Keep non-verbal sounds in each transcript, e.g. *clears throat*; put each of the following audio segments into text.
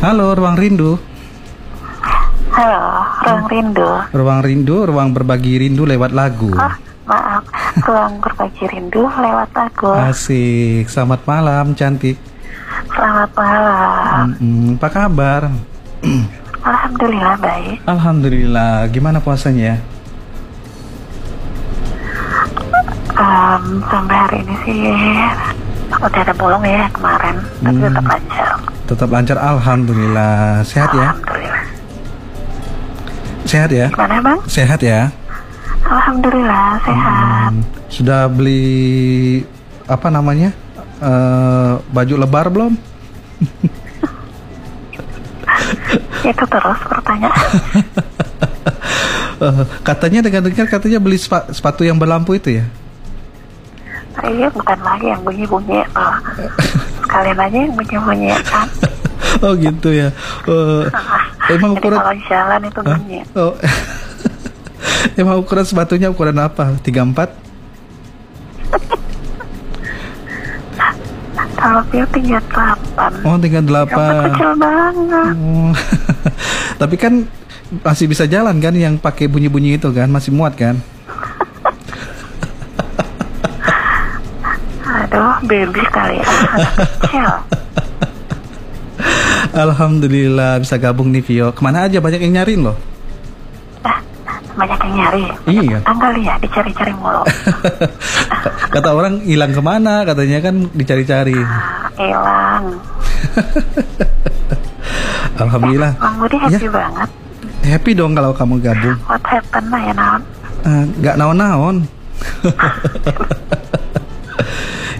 Halo, Ruang Rindu. Halo, ruang rindu. Ruang Rindu, ruang berbagi rindu lewat lagu. Oh, maaf, *laughs* ruang berbagi rindu lewat lagu. Asik, selamat malam, cantik. Selamat malam. Mm-mm, apa kabar? *clears throat* Alhamdulillah baik. Alhamdulillah, gimana puasanya? Em, sampai hari ini sih udah ada bolong ya kemarin, tapi Hmm. tetap lancar. Tetap lancar, Alhamdulillah. Sehat ya? Alhamdulillah. Sehat ya? Gimana bang? Sehat ya? Alhamdulillah sehat. Hmm, sudah beli apa namanya? Eh, baju lebar belum? *laughs* Itu terus pertanyaan. *laughs* Eh, katanya dengar-dengar katanya beli sepa- sepatu yang berlampu itu ya? Iya bukan lagi yang bunyi-bunyi. Oh. *laughs* Sekalian aja yang bunyi-bunyi *laughs* kan. oh gitu ya. Eh, *laughs* emang Jadi ukuran kalau di jalan itu Hah? bunyi. Oh. *laughs* Emang ukuran sepatunya ukuran apa? 34? Kalau Pio 38. Oh, 38. Rambut kecil banget. Oh. Tapi kan masih bisa jalan kan yang pakai bunyi-bunyi itu kan, masih muat kan? Aduh, baby kali ya. *laughs* Kecil. Alhamdulillah bisa gabung nih Vio. Ke mana aja banyak yang nyariin loh. Ah, banyak yang nyari. Iya. Tanggal ya, dicari-cari mulu. *laughs* Kata orang hilang ke mana? Katanya kan dicari-cari. Ah, Hilang. *laughs* Alhamdulillah. Bang Budi happy Ya. banget. Happy dong kalau kamu gabung. What happened lah ya, Naon? Eh, Nggak naon-naon.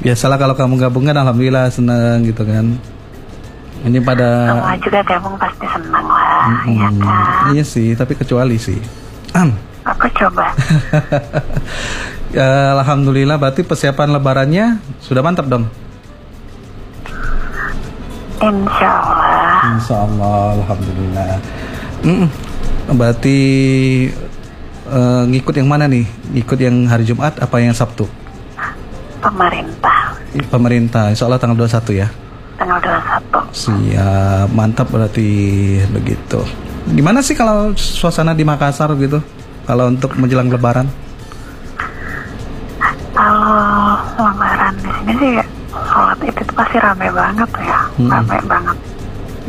Biasalah kalau kamu gabung kan alhamdulillah seneng gitu kan. Ini pada Semua juga gabung pasti senang lah, ya Hmm, kan? Iya sih, tapi kecuali sih. Aku coba. *laughs* Ya, Alhamdulillah, berarti persiapan lebarannya sudah mantap dong. Insya Allah. Insya Allah, Alhamdulillah. Mm-mm. Berarti eh, ngikut yang mana nih? Ngikut yang hari Jumat apa yang Sabtu? Pemerintah. Pemerintah, Insya Allah tanggal 21 ya. Tanggal 21. Siap, mantap berarti begitu. Gimana sih kalau suasana di Makassar gitu? Kalau untuk menjelang Lebaran? Kalau lebaran di sini sih sholat itu tuh pasti rame banget ya, Hmm. rame banget.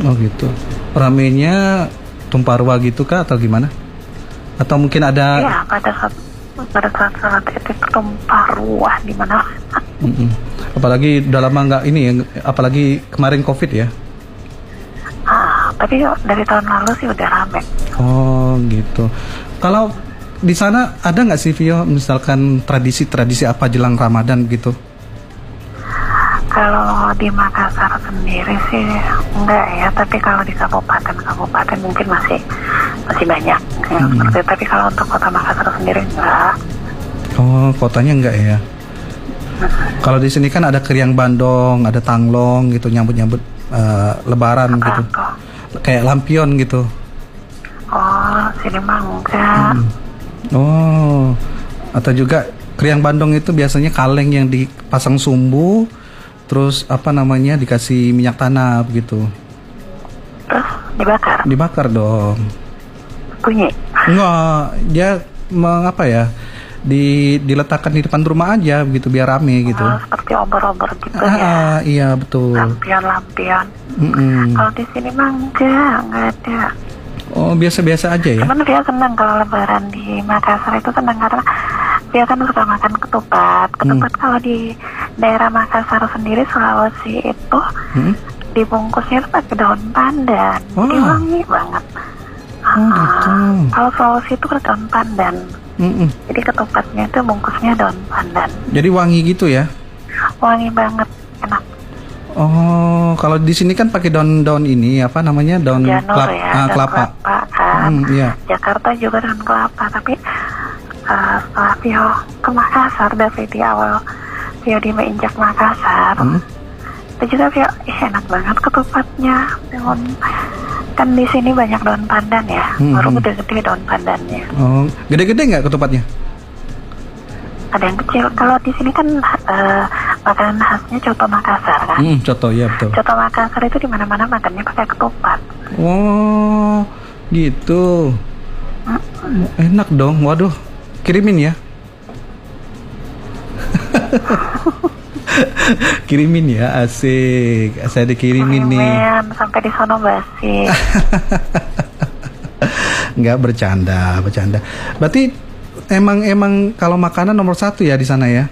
Oh gitu. Ramenya tumpah ruah gitu kah atau gimana? Atau mungkin ada Iya, pada saat pada saat sholat itu tumpah ruah di mana. Mm-mm. Apalagi udah lama nggak ini ya, apalagi kemarin covid ya. Ah, tapi dari tahun lalu sih udah rame. Oh gitu. Kalau di sana ada nggak sih Vio, misalkan tradisi-tradisi apa jelang Ramadan gitu? Kalau di Makassar sendiri sih enggak ya, tapi kalau di kabupaten-kabupaten mungkin masih masih banyak yang Hmm. seperti itu. Tapi kalau untuk kota Makassar sendiri enggak. Oh kotanya nggak ya? Kalau di sini kan ada keriang bandong, ada tanglong gitu nyambut-nyambut eh, Lebaran Apa gitu, tuh? kayak lampion gitu. Oh, sini mah enggak. Hmm. Oh, atau juga keriang bandong itu biasanya kaleng yang dipasang sumbu, terus apa namanya dikasih minyak tanah begitu, Terus dibakar, dibakar dong. bunyi. Enggak, dia mengapa ya? Di diletakkan di depan rumah aja begitu biar rame gitu. Oh, seperti obor-obor gitu Ah, ya. ah, iya betul. Lampion-lampion. Mm-mm. Kalau di sini mah enggak, enggak ada. Oh biasa-biasa aja ya? Cuman dia senang kalau lebaran di Makassar itu senang karena dia kan makan ketupat. Ketupat kalau di daerah Makassar sendiri Sulawesi itu Hmm? dibungkusnya tuh pakai daun pandan. Jadi Wah. wangi banget. Oh, Ah, gitu. Kalau Sulawesi itu kan daun pandan. Mm-mm. Jadi ketupatnya itu bungkusnya daun pandan. Jadi wangi gitu ya? Wangi banget, enak. Oh, kalau di sini kan pakai daun-daun ini apa namanya daun Janur kelap- ya, ah, daun kelapa. kelapa kan. Hmm, iya. Jakarta juga daun kelapa, tapi uh, setelah Tio ke Makassar dari di awal Tio di menginjak Makassar, Hmm. itu juga Tio, ih enak banget ketupatnya. Daun, kan di sini banyak daun pandan ya, Hmm, baru hmm. gede-gede daun pandannya. Oh, gede-gede nggak ketupatnya? Ada yang kecil. Kalau di sini kan uh, makanan khasnya coto Makassar kan. Hmm, coto ya betul. Coto Makassar itu di mana-mana makannya pakai ketupat. Oh, gitu. Enak dong. Waduh, kirimin ya. kirimin ya, asik. Saya dikirimin nih. Men, sampai di sono basi. *laughs* Nggak bercanda, bercanda. Berarti emang emang kalau makanan nomor satu ya di sana ya?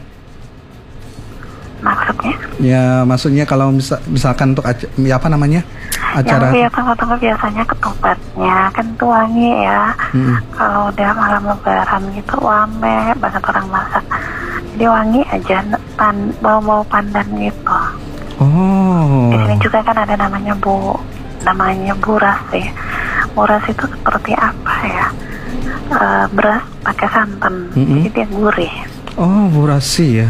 Maksudnya? Ya, maksudnya kalau misal, misalkan untuk ya apa namanya acara. Yang biasa tunggu-tunggu biasanya ketupatnya kan tuh wangi ya. Mm-mm. Kalau udah malam lebaran gitu wame banget orang masak. Jadi wangi aja pan, bau-bau pandan gitu. Oh, Di sini juga kan ada namanya bu, namanya buras ya. Buras itu seperti apa ya? Eh, beras pakai santan, Mm-mm. jadi dia gurih. oh burasi ya.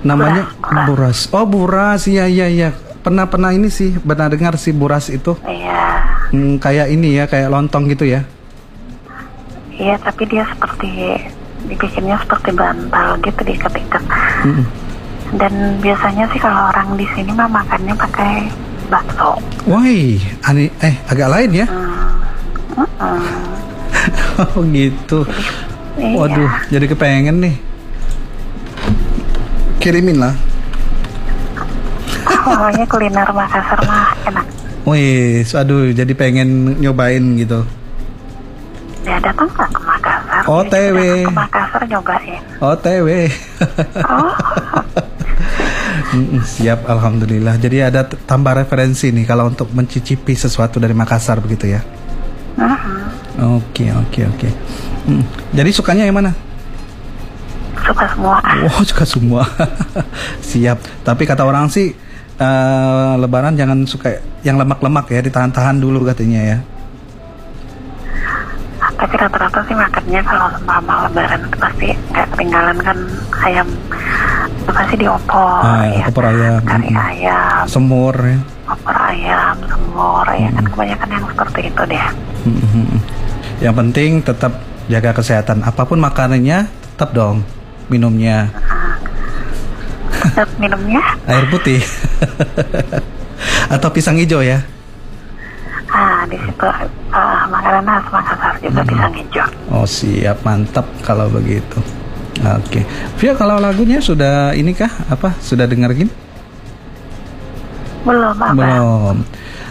Namanya Buras, buras. Oh buras, iya iya iya. Pernah pernah ini sih, pernah dengar sih buras itu. Iya, Hmm, kayak ini ya, kayak lontong gitu ya. iya tapi dia seperti dibikinnya seperti bantal gitu diikat-ikat. Mm-mm. Dan biasanya sih kalau orang di sini mah makannya pakai bakso. Woi, aneh, eh agak lain ya. Hmm. Mm-mm. *laughs* oh gitu. Iya. Waduh, jadi kepengen nih. Kirimin lah. Pokoknya kuliner Makassar mah enak. Wih, aduh, jadi pengen nyobain gitu. Ya datang nggak ke Makassar? OTW. Datang ke Makassar nyobain. OTW. *laughs* Oh, Mm-mm, Siap, alhamdulillah. Jadi ada tambah referensi nih kalau untuk mencicipi sesuatu dari Makassar begitu ya. mhm. Oke, oke, oke. Jadi sukanya yang mana? suka semua. Wow, suka semua. *laughs* Siap. Tapi kata orang sih eh, Lebaran jangan suka yang lemak-lemak ya, ditahan-tahan dulu katanya ya. Tapi rata-rata sih makannya kalau selama Lebaran pasti nggak ketinggalan kan ayam. Pasti diopor, Ah, ya. opor ayam, Kari ayam, Semur ya. opor ayam, semur, ya kan kebanyakan yang seperti itu deh. Mm-mm. Yang penting tetap jaga kesehatan. Apa pun makanannya, tetap dong minumnya Minumnya, air putih *laughs* atau pisang hijau ya. ah di situ ah, makanan khas Makassar juga pisang hijau. Oh siap, mantap kalau begitu. Oke, Via kalau lagunya sudah ini kah? Apa sudah dengerin? Belum apa? Belum.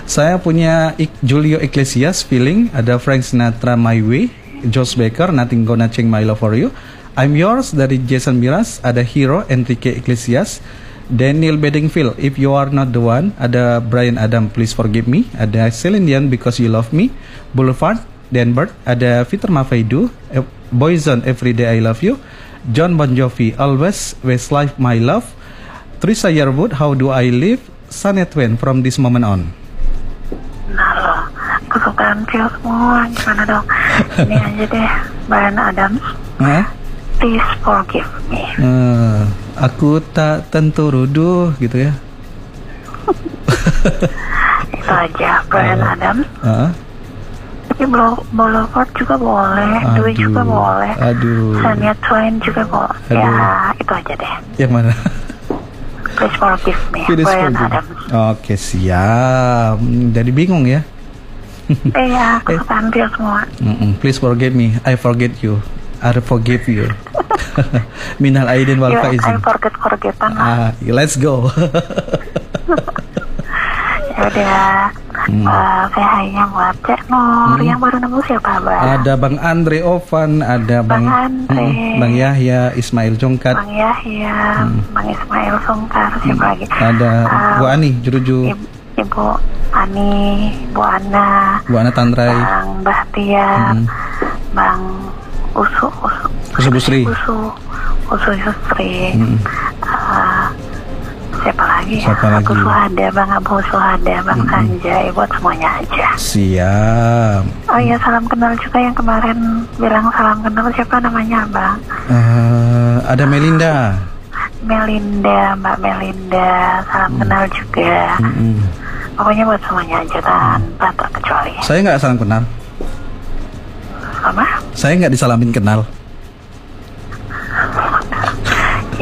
Saya punya Julio Iglesias feeling, ada Frank Sinatra My Way, Josh Baker Nothing Gonna Change My Love For You, I'm Yours dari Jason Miraz, ada Hero Enrique Iglesias, Daniel Bedingfield. If You Are Not The One, ada Brian Adam Please Forgive Me, ada Celine Dion Because You Love Me, Boulevard, Denver, ada Peter Mafaidu, eh, Boyzone Everyday I Love You, John Bon Jovi Always Westlife My Love, Teresa Yearwood How Do I Live, Sanya Twain From This Moment On. Kesukaan Phil semua gimana dong? Ini aja deh, Brian Adams, Hah? Please Forgive Me. Eh, aku tak tentu ruduh gitu ya. Itu aja, Brian Oh. Adams. Hah? Tapi Blo- Boulevard juga boleh, Dwi Aduh, juga boleh. aduh. Shania Twain juga boleh. Aduh. Ya, itu aja deh. Yang mana? Please Forgive Me, Please Brian forgive. Adams. Oke siap. Jadi bingung ya. Iya, kesukaan *laughs* Phil semua. Mm-mm. Please forgive me. I forget you. I forgive you. *laughs* Minal aidin wal Ya, I faizin. forget forgetan lah. Ah, let's go. *laughs* Ya udah. Hmm. Eh, saya hanya buat Cek Nur yang baru nemu siapa Bang? ada Bang Andre Ovan, ada Bang Bang Andre. Mm-mm, Bang Yahya, Ismail Jongkat, Bang Yahya, Bang Ismail Sungkar, siapa lagi? Hmm. ada Ah, Bu Ani Juruju, Ibu, Ibu Ani, Bu Ana, Bu Ana Tandrai, Bang Bahtiar, Hmm. Bang Usu, Usu, Usu Busri. Usu, Usu Yusri, Hmm. Ah, siapa lagi? ya? Siapa lagi? Suhada, Bang Abu Suhada, Bang Sanjay, buat semuanya aja. Siap. Oh iya, salam kenal juga yang kemarin bilang salam kenal siapa namanya Bang? Eh, ada Melinda. Melinda, Mbak Melinda, salam kenal juga. Mm-mm. Pokoknya buat semuanya aja tanpa terkecuali. Saya nggak salam kenal. Sama? Saya nggak disalamin kenal.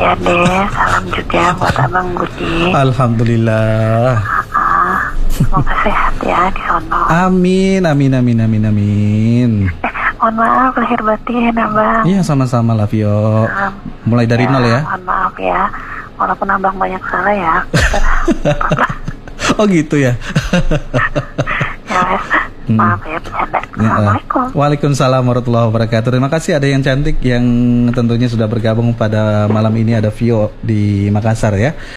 Ya ya deh. Salam juga buat Abang Budi. Alhamdulillah. Ah, semoga *laughs* sehat ya di sono. Amin, amin, amin, amin, amin. Eh, mohon maaf lahir batin Abang. Iya sama-sama lah Vio. Um, Mulai dari nol ya. Mohon maaf ya. Walaupun Abang banyak salah ya. *laughs* Oh gitu ya. *laughs* ya. Hmm. Maaf ya bercanda. Ya. Assalamualaikum. Waalaikumsalam warahmatullahi wabarakatuh. Terima kasih ada yang cantik yang tentunya sudah bergabung pada malam ini ada Vio di Makassar ya.